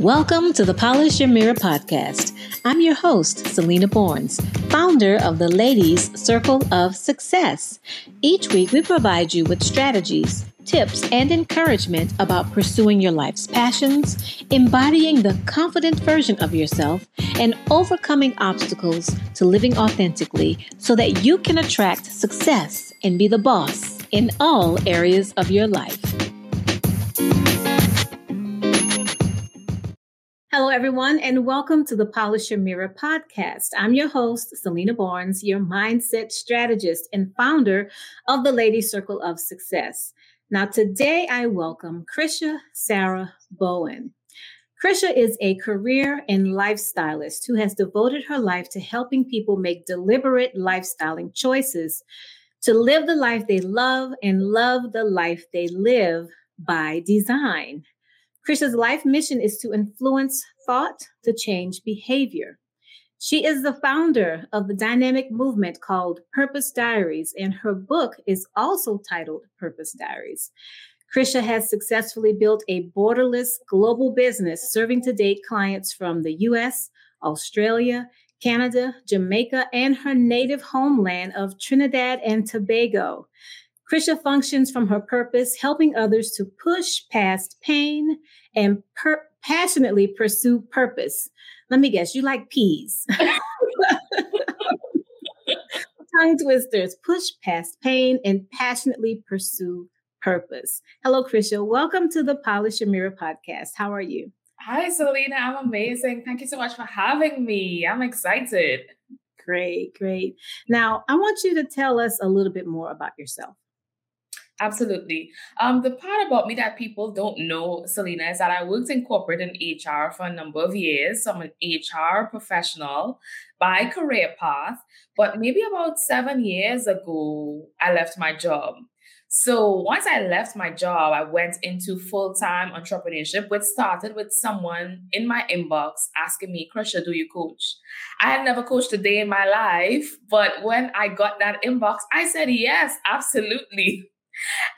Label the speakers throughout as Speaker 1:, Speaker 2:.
Speaker 1: Welcome to the Polish Your Mirror podcast. I'm your host, Selena Barnes, founder of the Ladies Circle of Success. Each week, we provide you with strategies, tips, and encouragement about pursuing your life's passions, embodying the confident version of yourself, and overcoming obstacles to living authentically so that you can attract success and be the boss in all areas of your life. Hello, everyone, and welcome to the Polish Your Mirror podcast. I'm your host, Selena Barnes, your mindset strategist and founder of the Lady Circle of Success. Now, today I welcome Crisha Sarah Bowen. Crisha is a career and lifestylist who has devoted her life to helping people make deliberate lifestyling choices to live the life they love and love the life they live by design. Crisha's life mission is to influence thought to change behavior. She is the founder of the dynamic movement called Purpose Diaries, and her book is also titled Purpose Diaries. Crisha has successfully built a borderless global business serving to date clients from the US, Australia, Canada, Jamaica, and her native homeland of Trinidad and Tobago. Crisha functions from her purpose, helping others to push past pain and per- passionately pursue purpose. Let me guess, you like peas. Tongue twisters, push past pain and passionately pursue purpose. Hello, Crisha. Welcome to the Polish Your Mirror podcast. How are you?
Speaker 2: Hi, Selena. I'm amazing. Thank you so much for having me. I'm excited.
Speaker 1: Great, great. Now, I want you to tell us a little bit more about yourself.
Speaker 2: Absolutely. Um, the part about me that people don't know, Selena, is that I worked in corporate and HR for a number of years. So I'm an HR professional by career path. But maybe about seven years ago, I left my job. So once I left my job, I went into full time entrepreneurship, which started with someone in my inbox asking me, Crisha, do you coach? I had never coached a day in my life, but when I got that inbox, I said, yes, absolutely.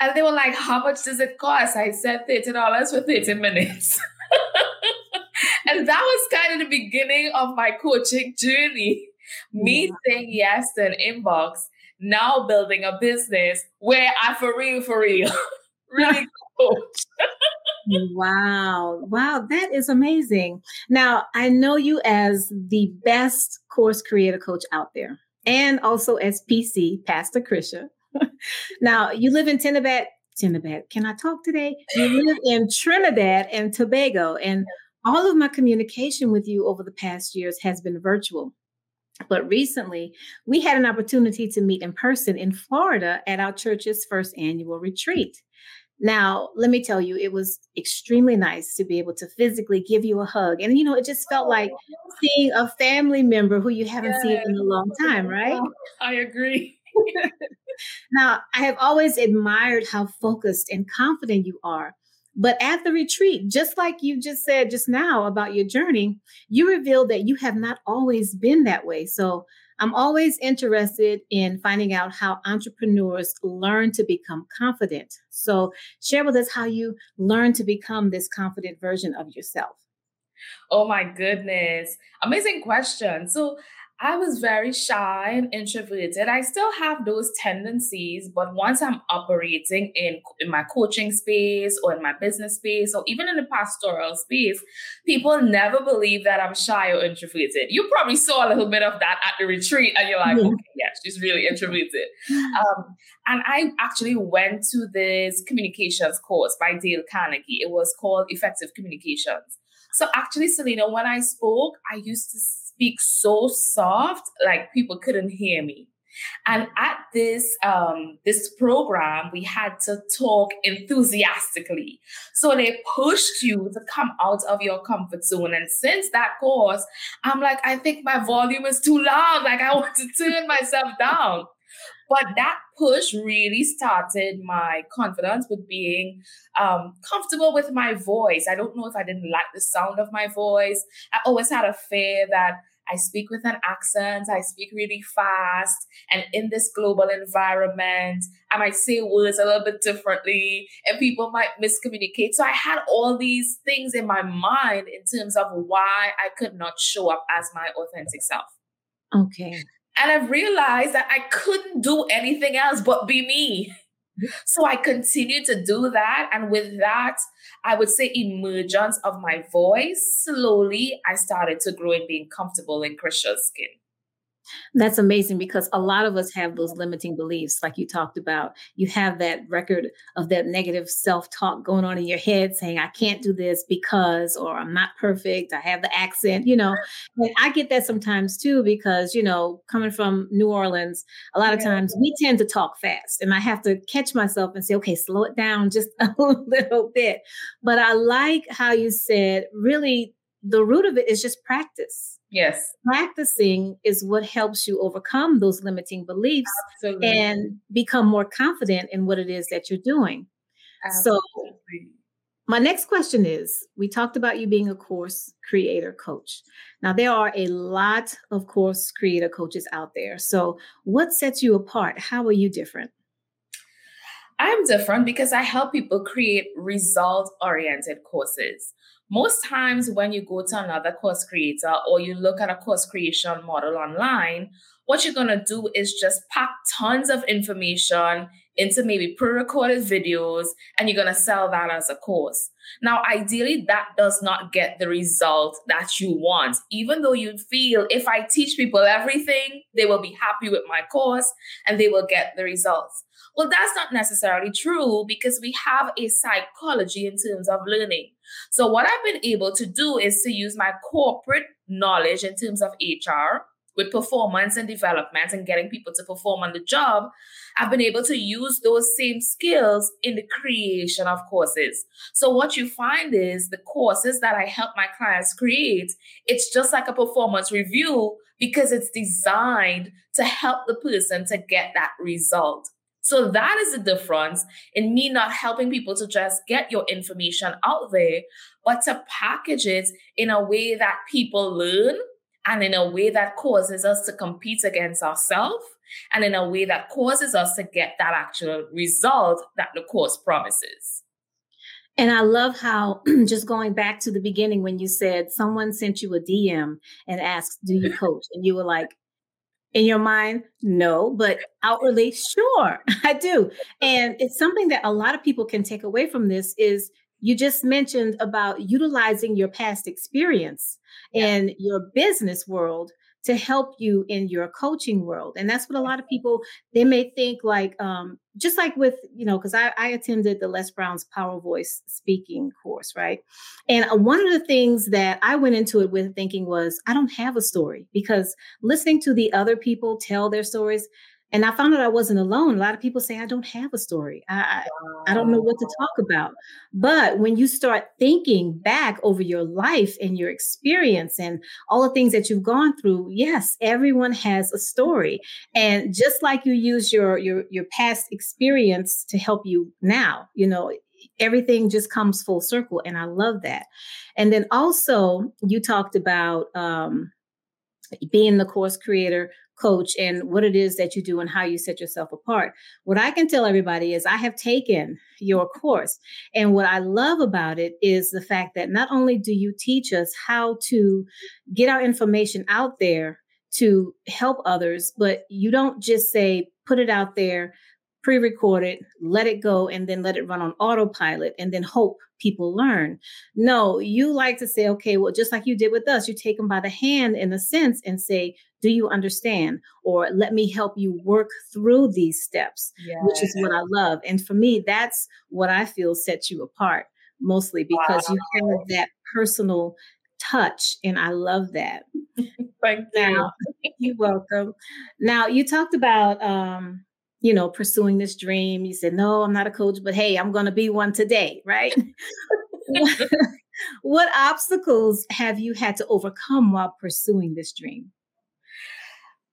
Speaker 2: And they were like, How much does it cost? I said $30 for 30 minutes. and that was kind of the beginning of my coaching journey. Me yeah. saying yes to an inbox, now building a business where I for real, for real, really coach.
Speaker 1: wow. Wow. That is amazing. Now, I know you as the best course creator coach out there and also as PC, Pastor Crisha now, you live in Trinidad. Trinidad. Can I talk today? You live in Trinidad and Tobago, and all of my communication with you over the past years has been virtual. But recently, we had an opportunity to meet in person in Florida at our church's first annual retreat. Now, let me tell you, it was extremely nice to be able to physically give you a hug. And, you know, it just felt like oh. seeing a family member who you haven't seen in a long time, right?
Speaker 2: I agree.
Speaker 1: now, I have always admired how focused and confident you are. But at the retreat, just like you just said just now about your journey, you revealed that you have not always been that way. So I'm always interested in finding out how entrepreneurs learn to become confident. So share with us how you learn to become this confident version of yourself.
Speaker 2: Oh my goodness. Amazing question. So I was very shy and introverted. I still have those tendencies, but once I'm operating in, in my coaching space or in my business space or even in the pastoral space, people never believe that I'm shy or introverted. You probably saw a little bit of that at the retreat and you're like, yeah. okay, yeah, she's really introverted. Um, and I actually went to this communications course by Dale Carnegie. It was called Effective Communications. So actually, Selena, when I spoke, I used to speak so soft, like people couldn't hear me. And at this um, this program, we had to talk enthusiastically. So they pushed you to come out of your comfort zone. And since that course, I'm like, I think my volume is too loud. Like I want to turn myself down. But that push really started my confidence with being um, comfortable with my voice. I don't know if I didn't like the sound of my voice. I always had a fear that I speak with an accent, I speak really fast. And in this global environment, I might say words a little bit differently and people might miscommunicate. So I had all these things in my mind in terms of why I could not show up as my authentic self.
Speaker 1: Okay.
Speaker 2: And I've realized that I couldn't do anything else but be me. So I continued to do that. And with that, I would say emergence of my voice, slowly I started to grow in being comfortable in Crisha's skin.
Speaker 1: That's amazing because a lot of us have those limiting beliefs, like you talked about. You have that record of that negative self talk going on in your head saying, I can't do this because, or I'm not perfect, I have the accent, you know. And I get that sometimes too because, you know, coming from New Orleans, a lot of times we tend to talk fast and I have to catch myself and say, okay, slow it down just a little bit. But I like how you said, really, the root of it is just practice
Speaker 2: Yes.
Speaker 1: Practicing is what helps you overcome those limiting beliefs Absolutely. and become more confident in what it is that you're doing. Absolutely. So, my next question is we talked about you being a course creator coach. Now, there are a lot of course creator coaches out there. So, what sets you apart? How are you different?
Speaker 2: I'm different because I help people create result oriented courses. Most times, when you go to another course creator or you look at a course creation model online, what you're going to do is just pack tons of information into maybe pre recorded videos and you're going to sell that as a course. Now, ideally, that does not get the result that you want, even though you feel if I teach people everything, they will be happy with my course and they will get the results. Well, that's not necessarily true because we have a psychology in terms of learning. So, what I've been able to do is to use my corporate knowledge in terms of HR with performance and development and getting people to perform on the job. I've been able to use those same skills in the creation of courses. So, what you find is the courses that I help my clients create, it's just like a performance review because it's designed to help the person to get that result. So that is the difference in me not helping people to just get your information out there, but to package it in a way that people learn and in a way that causes us to compete against ourselves and in a way that causes us to get that actual result that the course promises.
Speaker 1: And I love how just going back to the beginning when you said someone sent you a DM and asked, Do you coach? And you were like, in your mind no but outwardly sure i do and it's something that a lot of people can take away from this is you just mentioned about utilizing your past experience in your business world to help you in your coaching world. And that's what a lot of people they may think like um, just like with you know because I, I, attended the les brown's power voice speaking course right? And uh, one of the things that i went into it with thinking was i don't have a story because listening to the other people tell their stories and I found out I wasn't alone. A lot of people say I don't have a story. I, I, I don't know what to talk about. But when you start thinking back over your life and your experience and all the things that you've gone through, yes, everyone has a story. And just like you use your your your past experience to help you now, you know, everything just comes full circle. And I love that. And then also you talked about um, being the course creator coach and what it is that you do and how you set yourself apart. What I can tell everybody is I have taken your course. And what I love about it is the fact that not only do you teach us how to get our information out there to help others, but you don't just say, put it out there pre-record it, let it go, and then let it run on autopilot and then hope people learn. No, you like to say, okay, well, just like you did with us, you take them by the hand in a sense and say, do you understand? Or let me help you work through these steps, yes. which is what I love. And for me, that's what I feel sets you apart mostly because wow. you have that personal touch and I love that.
Speaker 2: Thank you.
Speaker 1: Now, you're welcome. Now you talked about um you know, pursuing this dream. You said, no, I'm not a coach, but hey, I'm going to be one today, right? what, obstacles have you had to overcome while pursuing this dream?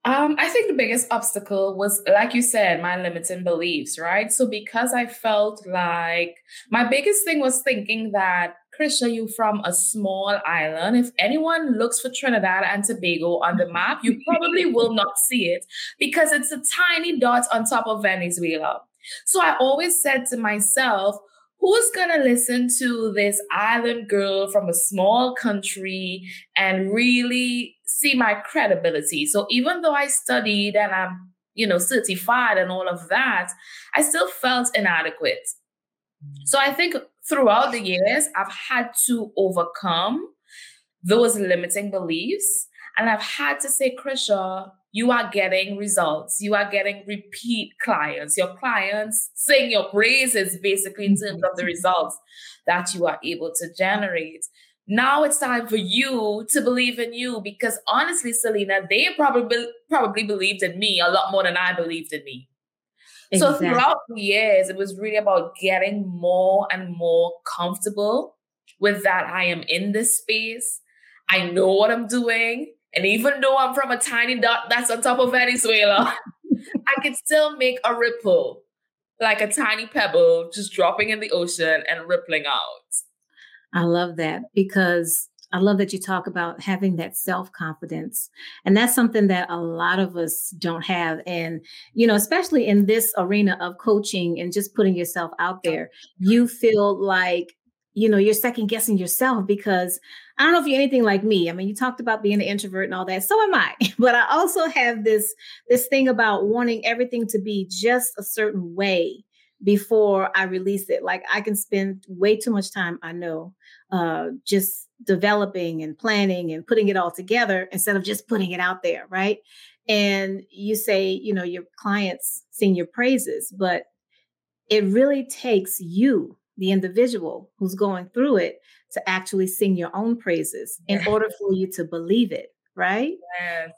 Speaker 2: Um, I think the biggest obstacle was, like you said, my limiting beliefs, right? So, because I felt like my biggest thing was thinking that Crisha, you from a small island. If anyone looks for Trinidad and Tobago on the map, you probably will not see it because it's a tiny dot on top of Venezuela. So I always said to myself, who's going to listen to this island girl from a small country and really see my credibility? So even though I studied and I'm, you know, certified and all of that, I still felt inadequate. So I think throughout the years, I've had to overcome those limiting beliefs. And I've had to say, Crisha, you are getting results. You are getting repeat clients. Your clients sing your praises basically in terms of the mm-hmm. results that you are able to generate. Now it's time for you to believe in you because honestly, Selena, they probably probably believed in me a lot more than I believed in me. Exactly. So throughout the years, it was really about getting more and more comfortable with that I am in this space. I know what I'm doing. And even though I'm from a tiny dot that's on top of Venezuela, I can still make a ripple like a tiny pebble just dropping in the ocean and rippling out.
Speaker 1: I love that because I love that you talk about having that self confidence. And that's something that a lot of us don't have. And, you know, especially in this arena of coaching and just putting yourself out there, you feel like, you know, you're second guessing yourself because I don't know if you're anything like me. I mean, you talked about being an introvert and all that. So am I. But I also have this this thing about wanting everything to be just a certain way before I release it. Like I can spend way too much time, I know, uh, just developing and planning and putting it all together instead of just putting it out there, right? And you say, you know, your clients sing your praises, but it really takes you, the individual who's going through it, to actually sing your own praises in order for you to believe it, right?
Speaker 2: Yes.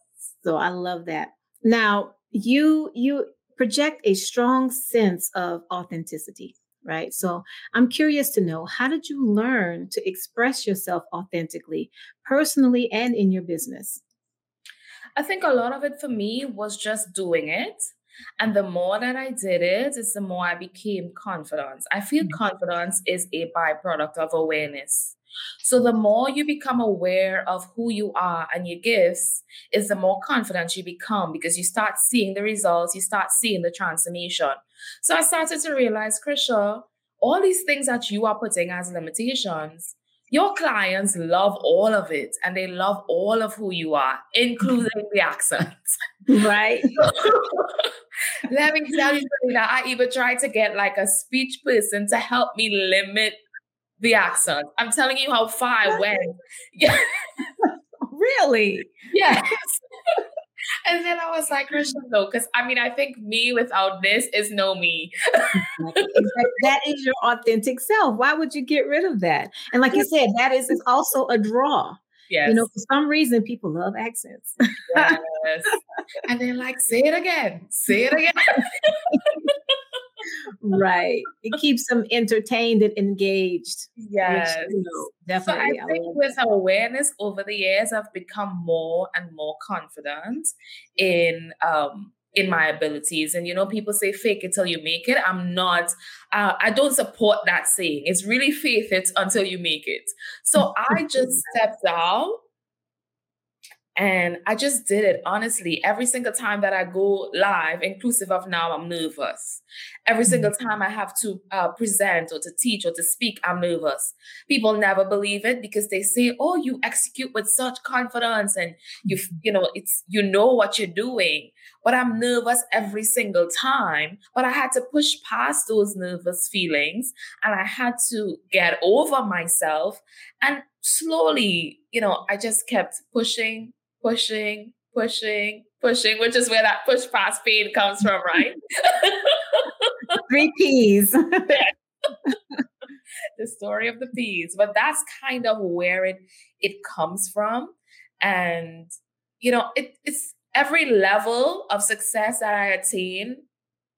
Speaker 1: So I love that. Now, you you project a strong sense of authenticity right? So I'm curious to know how did you learn to express yourself authentically, personally and in your business?
Speaker 2: I think a lot of it for me was just doing it. And the more that I did it, it's the more I became confident. I feel mm-hmm. confidence is a byproduct of awareness. So the more you become aware of who you are and your gifts, is the more confident you become because you start seeing the results, you start seeing the transformation. So I started to realize, Crisha, all these things that you are putting as limitations, your clients love all of it and they love all of who you are, including the accent.
Speaker 1: Right.
Speaker 2: Let me tell you something that I even tried to get like a speech person to help me limit the accent. I'm telling you how far I went. Yeah.
Speaker 1: really?
Speaker 2: Yes. and then I was like, Crisha, no, because I mean, I think me without this is no me.
Speaker 1: that is your authentic self. Why would you get rid of that? And like you said, that is, is also a draw. Yes. You know, for some reason, people love accents. yes.
Speaker 2: And they're like, say it again, say it again
Speaker 1: right. It keeps them entertained and engaged.
Speaker 2: Yes. Which, you know, definitely. So I think with that. awareness over the years, I've become more and more confident in um in my abilities. And you know, people say fake it till you make it. I'm not, uh, I don't support that saying. It's really faith it until you make it. So I just stepped out and I just did it honestly. Every single time that I go live, inclusive of now, I'm nervous. Every single mm-hmm. time I have to uh, present or to teach or to speak, I'm nervous. People never believe it because they say, "Oh, you execute with such confidence, and you, mm-hmm. you know, it's you know what you're doing." But I'm nervous every single time. But I had to push past those nervous feelings, and I had to get over myself. And slowly, you know, I just kept pushing, pushing, pushing, pushing, which is where that push past pain comes from, right?
Speaker 1: Three P's. the
Speaker 2: story of the P's. But that's kind of where it it comes from. And you know, it, it's every level of success that I attain,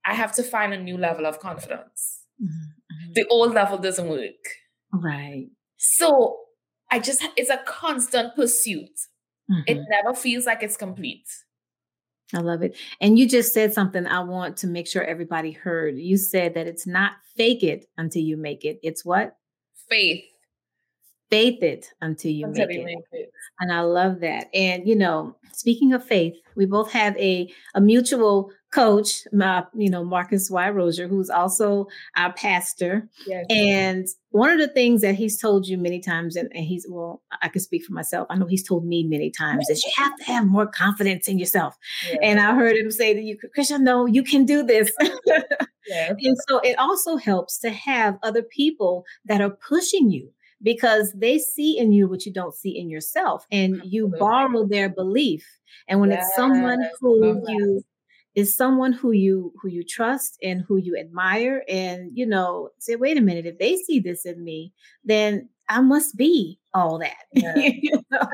Speaker 2: I have to find a new level of confidence. Mm-hmm. The old level doesn't work.
Speaker 1: Right.
Speaker 2: So I just it's a constant pursuit. Mm-hmm. It never feels like it's complete.
Speaker 1: I love it. And you just said something I want to make sure everybody heard. You said that it's not fake it until you make it. It's what?
Speaker 2: Faith.
Speaker 1: Faith it until you until make, it. make it. And I love that. And you know, speaking of faith, we both have a a mutual coach, my, you know, Marcus Y. Rozier, who's also our pastor. Yes. And one of the things that he's told you many times, and, and he's, well, I can speak for myself. I know he's told me many times that you have to have more confidence in yourself. Yes. And I heard him say that you, Crisha, no, you can do this. yes. And so it also helps to have other people that are pushing you because they see in you what you don't see in yourself and you borrow their belief and when yes. it's someone who you is someone who you who you trust and who you admire and you know say wait a minute if they see this in me then i must be all that yeah. you know?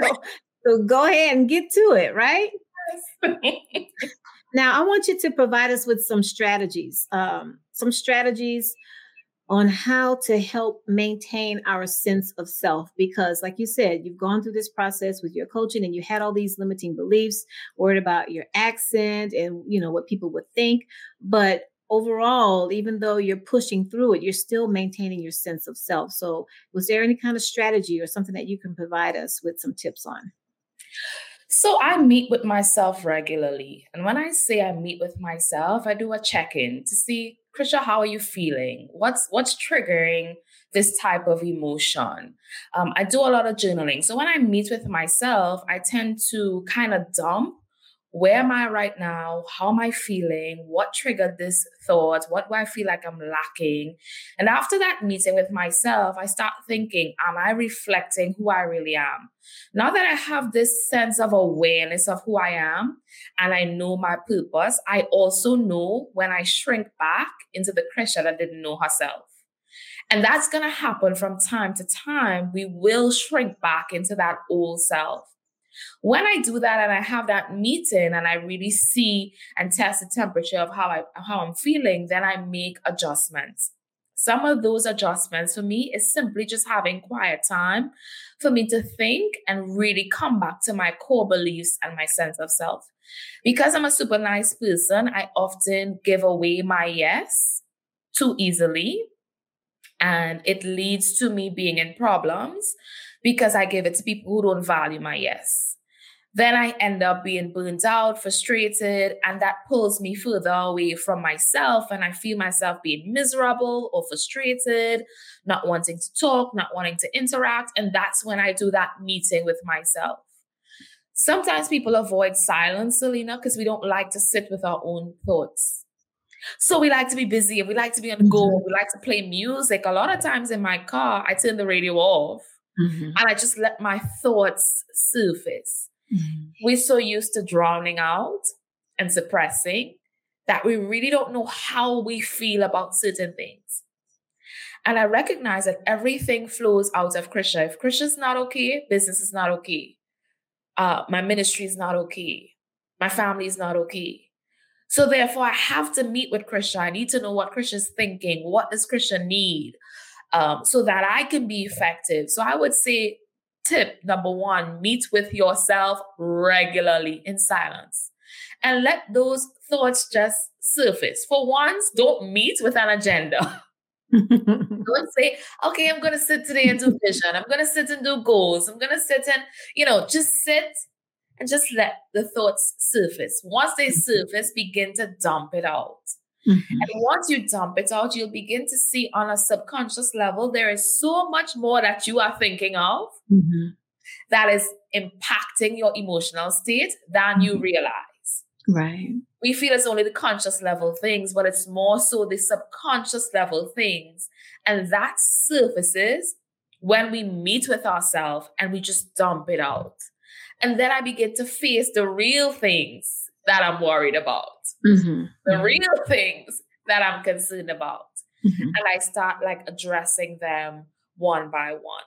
Speaker 1: so go ahead and get to it right now i want you to provide us with some strategies um, some strategies on how to help maintain our sense of self. Because like you said you've gone through this process with your coaching and you had all these limiting beliefs worried about your accent and you know what people would think. But overall even though you're pushing through it you're still maintaining your sense of self. So was there any kind of strategy or something that you can provide us with some tips on?
Speaker 2: So I meet with myself regularly. And when I say I meet with myself, I do a check-in to see Crisha, how are you feeling? What's what's triggering this type of emotion? Um, I do a lot of journaling. So when I meet with myself, I tend to kind of dump where am I right now? How am I feeling? What triggered this thought? What do I feel like I'm lacking? And after that meeting with myself, I start thinking, am I reflecting who I really am? Now that I have this sense of awareness of who I am and I know my purpose, I also know when I shrink back into the Crisha that didn't know herself. And that's going to happen from time to time. We will shrink back into that old self. When I do that and I have that meeting and I really see and test the temperature of how I how I'm feeling, then I make adjustments. Some of those adjustments for me is simply just having quiet time for me to think and really come back to my core beliefs and my sense of self. Because I'm a super nice person, I often give away my yes too easily. And it leads to me being in problems because I give it to people who don't value my yes. Then I end up being burnt out, frustrated, and that pulls me further away from myself. And I feel myself being miserable or frustrated, not wanting to talk, not wanting to interact. And that's when I do that meeting with myself. Sometimes people avoid silence, Selena, because we don't like to sit with our own thoughts. So we like to be busy and we like to be on the go. Mm-hmm. We like to play music. A lot of times in my car, I turn the radio off mm-hmm. and I just let my thoughts surface. Mm-hmm. We're so used to drowning out and suppressing that we really don't know how we feel about certain things. And I recognize that everything flows out of Crisha. If Crisha's not okay, business is not okay. Uh, my ministry is not okay. My family is not okay. So therefore, I have to meet with Crisha. I need to know what Crisha's thinking. What does Crisha need? Um, so that I can be effective. So I would say tip number one meet with yourself regularly in silence and let those thoughts just surface. For once, don't meet with an agenda. don't say, okay, I'm going to sit today and do vision. I'm going to sit and do goals. I'm going to sit and, you know, just sit and just let the thoughts surface. Once they mm-hmm. surface, begin to dump it out. Mm-hmm. And once you dump it out, you'll begin to see on a subconscious level, there is so much more that you are thinking of mm-hmm. that is impacting your emotional state than mm-hmm. you realize.
Speaker 1: Right.
Speaker 2: We feel it's only the conscious level things, but it's more so the subconscious level things. And that surfaces when we meet with ourselves and we just dump it out. And then I begin to face the real things that I'm worried about, mm-hmm. the mm-hmm. real things that I'm concerned about. Mm-hmm. And I start like addressing them one by one.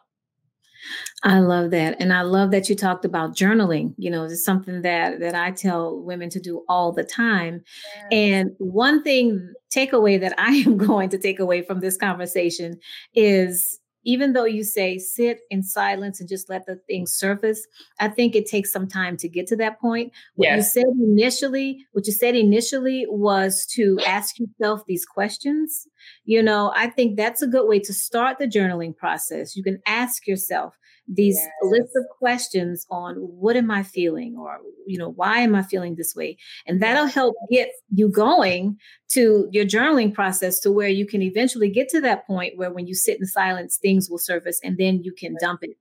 Speaker 1: I love that. And I love that you talked about journaling. You know, it's something that that I tell women to do all the time. Yes. And one thing takeaway that I am going to take away from this conversation is even though you say sit in silence and just let the thing surface, I think it takes some time to get to that point. What yes. you said initially, what you said initially was to ask yourself these questions. You know, I think that's a good way to start the journaling process. You can ask yourself, these yes. lists of questions on what am I feeling or, you know, why am I feeling this way? And that'll help get you going to your journaling process to where you can eventually get to that point where when you sit in silence, things will surface and then you can dump it.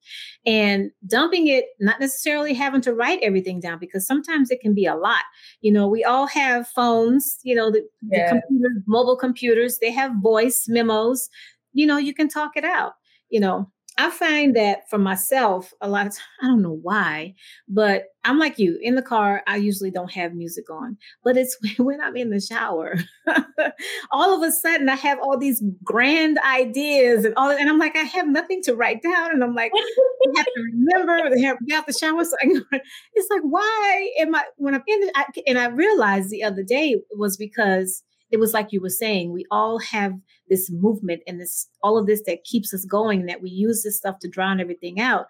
Speaker 1: And dumping it, not necessarily having to write everything down because sometimes it can be a lot. You know, we all have phones, you know, the, yeah. the computer, mobile computers, they have voice memos. You know, you can talk it out, you know I find that for myself, a lot of times, I don't know why, but I'm like you in the car. I usually don't have music on, but it's when I'm in the shower. all of a sudden, I have all these grand ideas and all, and I'm like, I have nothing to write down, and I'm like, I have to remember to have get the shower. So I, it's like, why am I when I'm in? The, I, and I realized the other day was because it was like you were saying, we all have this movement and this all of this that keeps us going, that we use this stuff to drown everything out.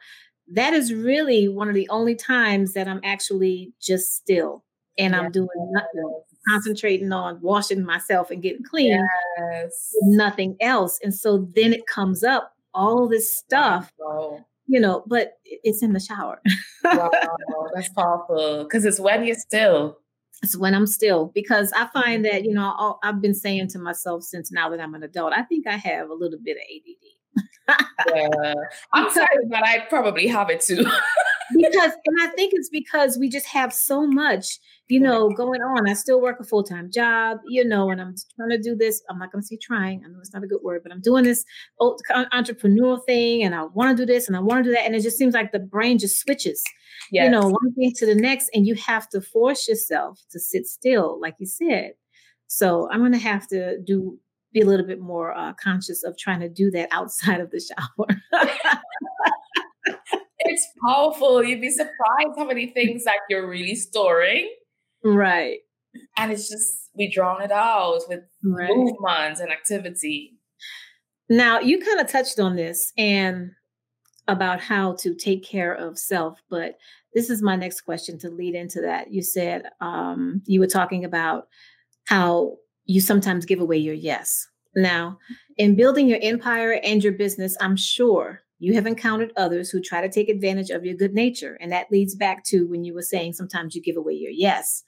Speaker 1: That is really one of the only times that I'm actually just still and yes. I'm doing nothing, concentrating on washing myself and getting clean, yes. nothing else. And so then it comes up all this stuff. Wow. You know, but it's in the shower.
Speaker 2: wow, that's powerful because it's when you're still
Speaker 1: it's when I'm still because I find mm-hmm. that you know I've been saying to myself since now that I'm an adult, I think I have a little bit of ADD.
Speaker 2: yeah, I'm sorry, but I probably have it too.
Speaker 1: because, and I think it's because we just have so much, you know, going on. I still work a full time job, you know, and I'm trying to do this. I'm not going to say trying. I know it's not a good word, but I'm doing this entrepreneurial thing, and I want to do this and I want to do that, and it just seems like the brain just switches yes. you know, one thing to the next, and you have to force yourself to sit still, like you said. So I'm going to have to do be a little bit more uh, conscious of trying to do that outside of the shower.
Speaker 2: it's powerful. You'd be surprised how many things that you're really storing.
Speaker 1: Right.
Speaker 2: And it's just we drawn it out with right. movements and activity.
Speaker 1: Now you kind of touched on this and about how to take care of self, but this is my next question to lead into that. You said um, you were talking about how you sometimes give away your yes. Now, in building your empire and your business, I'm sure you have encountered others who try to take advantage of your good nature. And that leads back to when you were saying sometimes you give away your yes.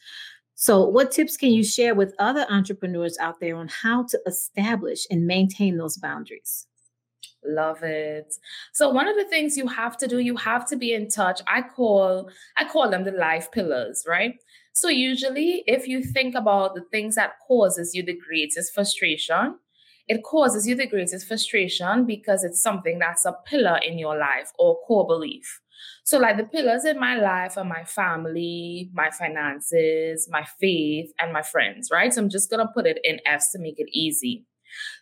Speaker 1: So, what tips can you share with other entrepreneurs out there on how to establish and maintain those boundaries?
Speaker 2: Love it. So one of the things you have to do, you have to be in touch. I call I call them the life pillars, right? So usually if you think about the things that causes you the greatest frustration, it causes you the greatest frustration because it's something that's a pillar in your life or core belief. So, like the pillars in my life are my family, my finances, my faith, and my friends, right? So, I'm just gonna put it in F's to make it easy.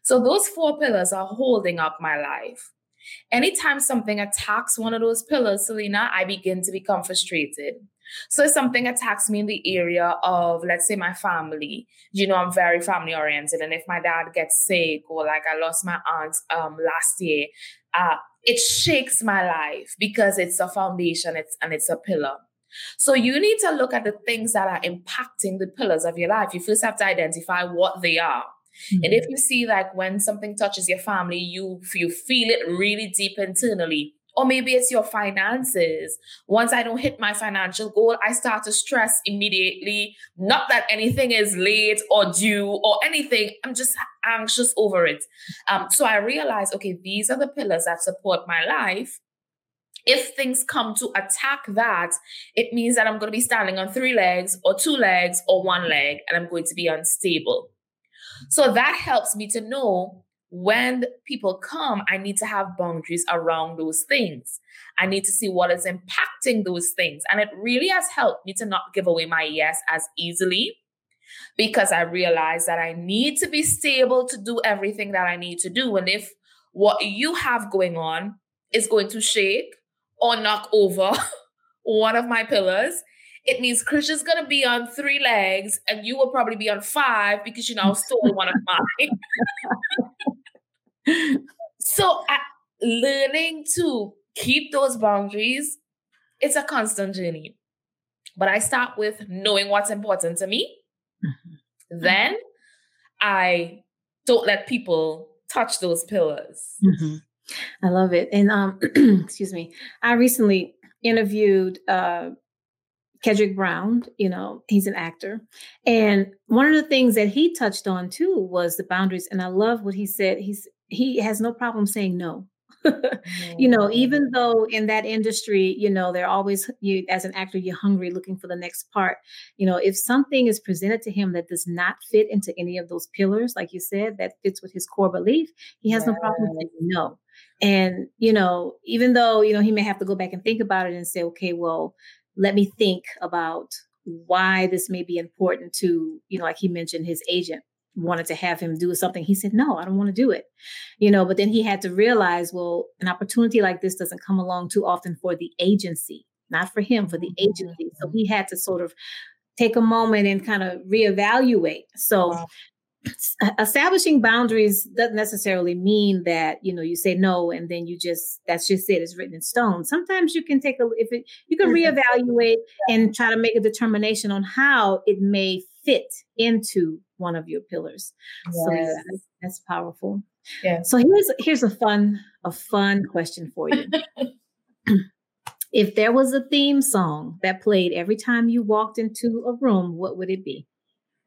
Speaker 2: So those four pillars are holding up my life. Anytime something attacks one of those pillars, Selena, I begin to become frustrated. So if something attacks me in the area of, let's say, my family, you know, I'm very family oriented. And if my dad gets sick or like I lost my aunt um, last year, uh, it shakes my life because it's a foundation it's, and it's a pillar. So you need to look at the things that are impacting the pillars of your life. You first have to identify what they are. Mm-hmm. And if mm-hmm. you see like when something touches your family, you you feel it really deep internally. Or maybe it's your finances. Once I don't hit my financial goal, I start to stress immediately. Not that anything is late or due or anything. I'm just anxious over it. Um, so I realize, okay, these are the pillars that support my life if things come to attack that, it means that I'm going to be standing on three legs or two legs or one leg, and I'm going to be unstable. So that helps me to know when people come, I need to have boundaries around those things. I need to see what is impacting those things. And it really has helped me to not give away my yes as easily because I realize that I need to be stable to do everything that I need to do. And if what you have going on is going to shake or knock over one of my pillars, it means Crisha's gonna be on three legs and you will probably be on five because you now stole one of mine. so I, learning to keep those boundaries, it's a constant journey. But I start with knowing what's important to me. Mm-hmm. Then I don't let people touch those pillars.
Speaker 1: Mm-hmm. I love it. And um, excuse me, I recently interviewed uh, Kedrick Brown. You know, he's an actor, and one of the things that he touched on too was the boundaries. And I love what he said. He's he has no problem saying no. you know, even though in that industry, you know, they're always you as an actor, you're hungry looking for the next part. You know, if something is presented to him that does not fit into any of those pillars, like you said, that fits with his core belief, he has yes. no problem saying no. And, you know, even though, you know, he may have to go back and think about it and say, okay, well, let me think about why this may be important to, you know, like he mentioned his agent wanted to have him do something. He said, No, I don't want to do it. You know, but then he had to realize, well, an opportunity like this doesn't come along too often for the agency, not for him, for the mm-hmm. agency. So he had to sort of take a moment and kind of reevaluate. So establishing boundaries doesn't necessarily mean that you know you say no and then you just that's just it it's written in stone sometimes you can take a if it you can mm-hmm. reevaluate and try to make a determination on how it may fit into one of your pillars. Yes. So yeah, that's, that's powerful. Yeah. So here's here's a fun a fun question for you. if there was a theme song that played every time you walked into a room, what would it be?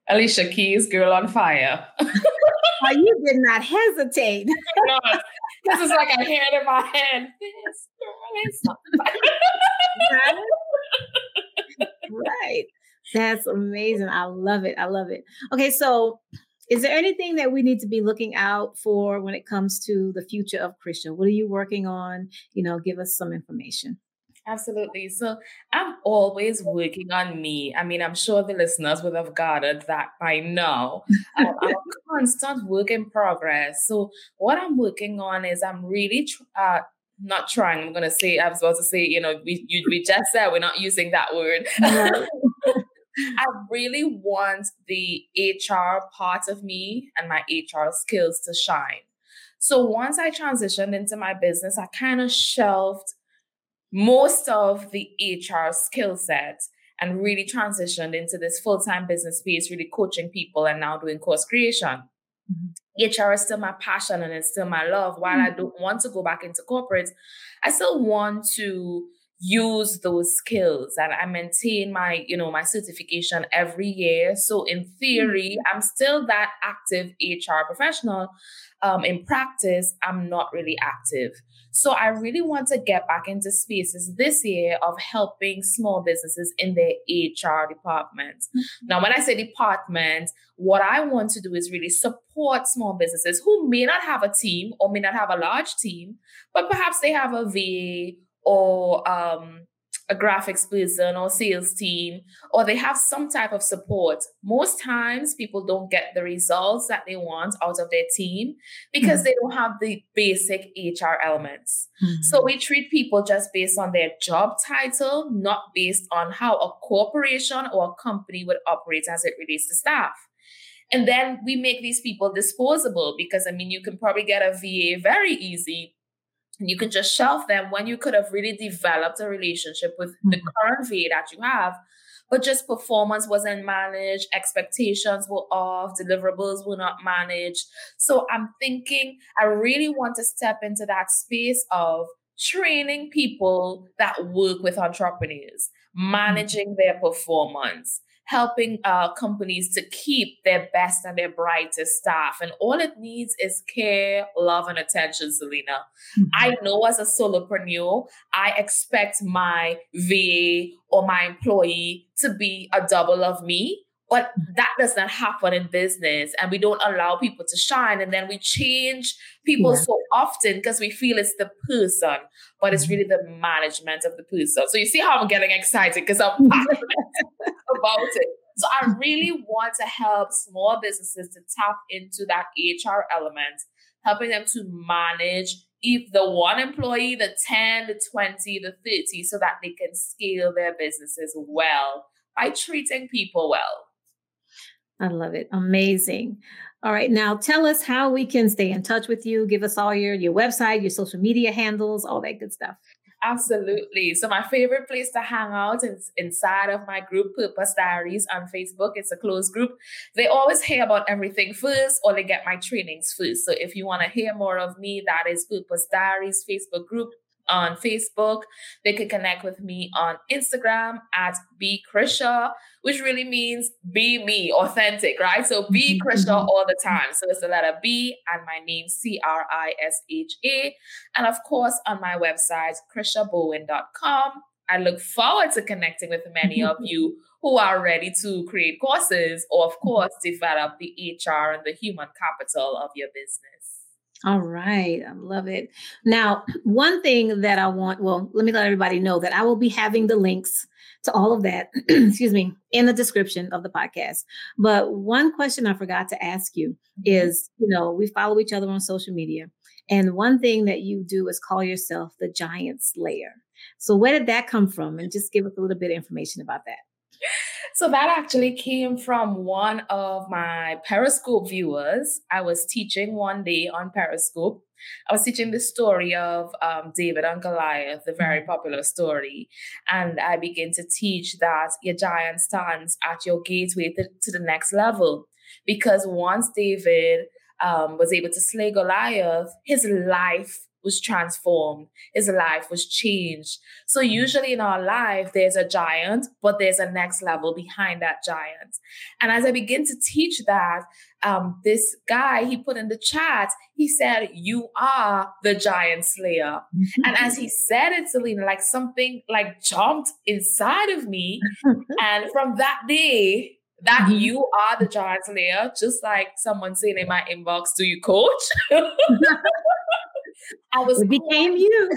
Speaker 2: Alicia Keys, "Girl on Fire."
Speaker 1: oh, you did not hesitate.
Speaker 2: this is like a it in my head. This girl is
Speaker 1: right. That's amazing. I love it. I love it. Okay, so is there anything that we need to be looking out for when it comes to the future of Crisha? What are you working on? You know, give us some information.
Speaker 2: Absolutely. So I'm always working on me. I mean, I'm sure the listeners would have gathered that by now. Um, I'm a constant work in progress. So what I'm working on is I'm really tr- uh, not trying. I'm gonna say I was about to say, you know, we you, we just said we're not using that word. I really want the HR part of me and my HR skills to shine. So once I transitioned into my business, I kind of shelved most of the HR skill set and really transitioned into this full time business space, really coaching people and now doing course creation. Mm-hmm. HR is still my passion and it's still my love. While mm-hmm. I don't want to go back into corporate, I still want to use those skills and I maintain my, you know, my certification every year. So in theory, mm-hmm. I'm still that active HR professional. Um, in practice, I'm not really active. So I really want to get back into spaces this year of helping small businesses in their HR department. Mm-hmm. Now, when I say department, what I want to do is really support small businesses who may not have a team or may not have a large team, but perhaps they have a VA or um, a graphics person or sales team, or they have some type of support. Most times, people don't get the results that they want out of their team because mm-hmm. they don't have the basic HR elements. Mm-hmm. So we treat people just based on their job title, not based on how a corporation or a company would operate as it relates to staff. And then we make these people disposable because I mean, you can probably get a VA very easy you can just shelf them when you could have really developed a relationship with mm-hmm. the current VA that you have but just performance wasn't managed expectations were off deliverables were not managed so i'm thinking i really want to step into that space of training people that work with entrepreneurs mm-hmm. managing their performance helping uh, companies to keep their best and their brightest staff. And all it needs is care, love, and attention, Selena. Mm-hmm. I know as a solopreneur, I expect my VA or my employee to be a double of me. But that does not happen in business, and we don't allow people to shine. And then we change people yeah. so often because we feel it's the person, but it's really the management of the person. So you see how I'm getting excited because I'm passionate about it. So I really want to help small businesses to tap into that HR element, helping them to manage if the one employee, the 10, the 20, the 30, so that they can scale their businesses well by treating people well.
Speaker 1: I love it. Amazing. All right. Now tell us how we can stay in touch with you. Give us all your your website, your social media handles, all that good stuff.
Speaker 2: Absolutely. So my favorite place to hang out is inside of my group Purpose Diaries on Facebook. It's a closed group. They always hear about everything first or they get my trainings first. So if you want to hear more of me, that is Purpose Diaries Facebook group on Facebook. They could connect with me on Instagram at B Crisha, which really means be me, authentic, right? So be mm-hmm, Crisha mm-hmm. all the time. So it's the letter B and my name C R I S H A. And of course, on my website, CrishaBowen.com. I look forward to connecting with many of you who are ready to create courses or, of course, develop the HR and the human capital of your business.
Speaker 1: All right. I love it. Now, one thing that I want, well, let me let everybody know that I will be having the links to all of that, excuse me, in the description of the podcast. But one question I forgot to ask you mm-hmm. is, you know, we follow each other on social media. And one thing that you do is call yourself the giant slayer. So where did that come from? And just give us a little bit of information about that.
Speaker 2: So that actually came from one of my Periscope viewers. I was teaching one day on Periscope. I was teaching the story of um, David and Goliath, the very mm-hmm. popular story. And I began to teach that your giant stands at your gateway to, to the next level. Because once David um, was able to slay Goliath, his life was transformed, his life was changed. So, usually in our life, there's a giant, but there's a next level behind that giant. And as I begin to teach that, um, this guy he put in the chat, he said, You are the giant slayer. Mm-hmm. And as he said it, Selena, like something like jumped inside of me. and from that day, that mm-hmm. you are the giant slayer, just like someone saying in my inbox, Do you coach?
Speaker 1: I was it became you.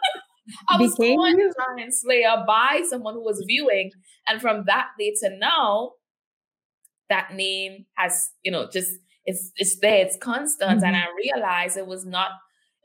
Speaker 2: I was became born you. Giant Slayer by someone who was viewing, and from that day to now, that name has you know just it's it's there, it's constant, mm-hmm. and I realized it was not.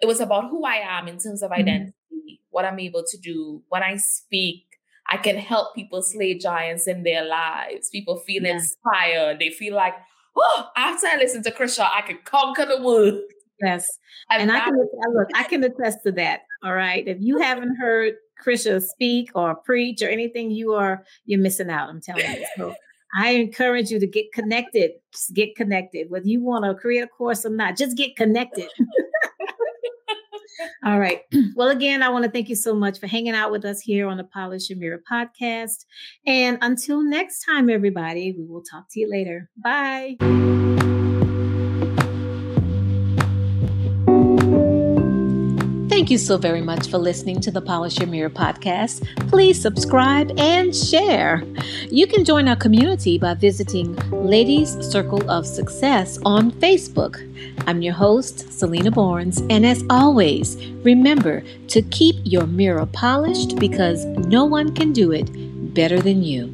Speaker 2: It was about who I am in terms of mm-hmm. identity, mm-hmm. what I'm able to do when I speak. I can help people slay giants in their lives. People feel yeah. inspired. They feel like, oh, after I listen to Crisha, I can conquer the world.
Speaker 1: Yes. And, and I can look, I can attest to that. All right. If you haven't heard Crisha speak or preach or anything, you are you're missing out. I'm telling you. So I encourage you to get connected. Just get connected. Whether you want to create a course or not, just get connected. All right. Well, again, I want to thank you so much for hanging out with us here on the Polish Your Mirror podcast. And until next time, everybody, we will talk to you later. Bye. Thank you so very much for listening to the Polish Your Mirror podcast. Please subscribe and share. You can join our community by visiting Ladies Circle of Success on Facebook. I'm your host, Selena Barnes, and as always, remember to keep your mirror polished because no one can do it better than you.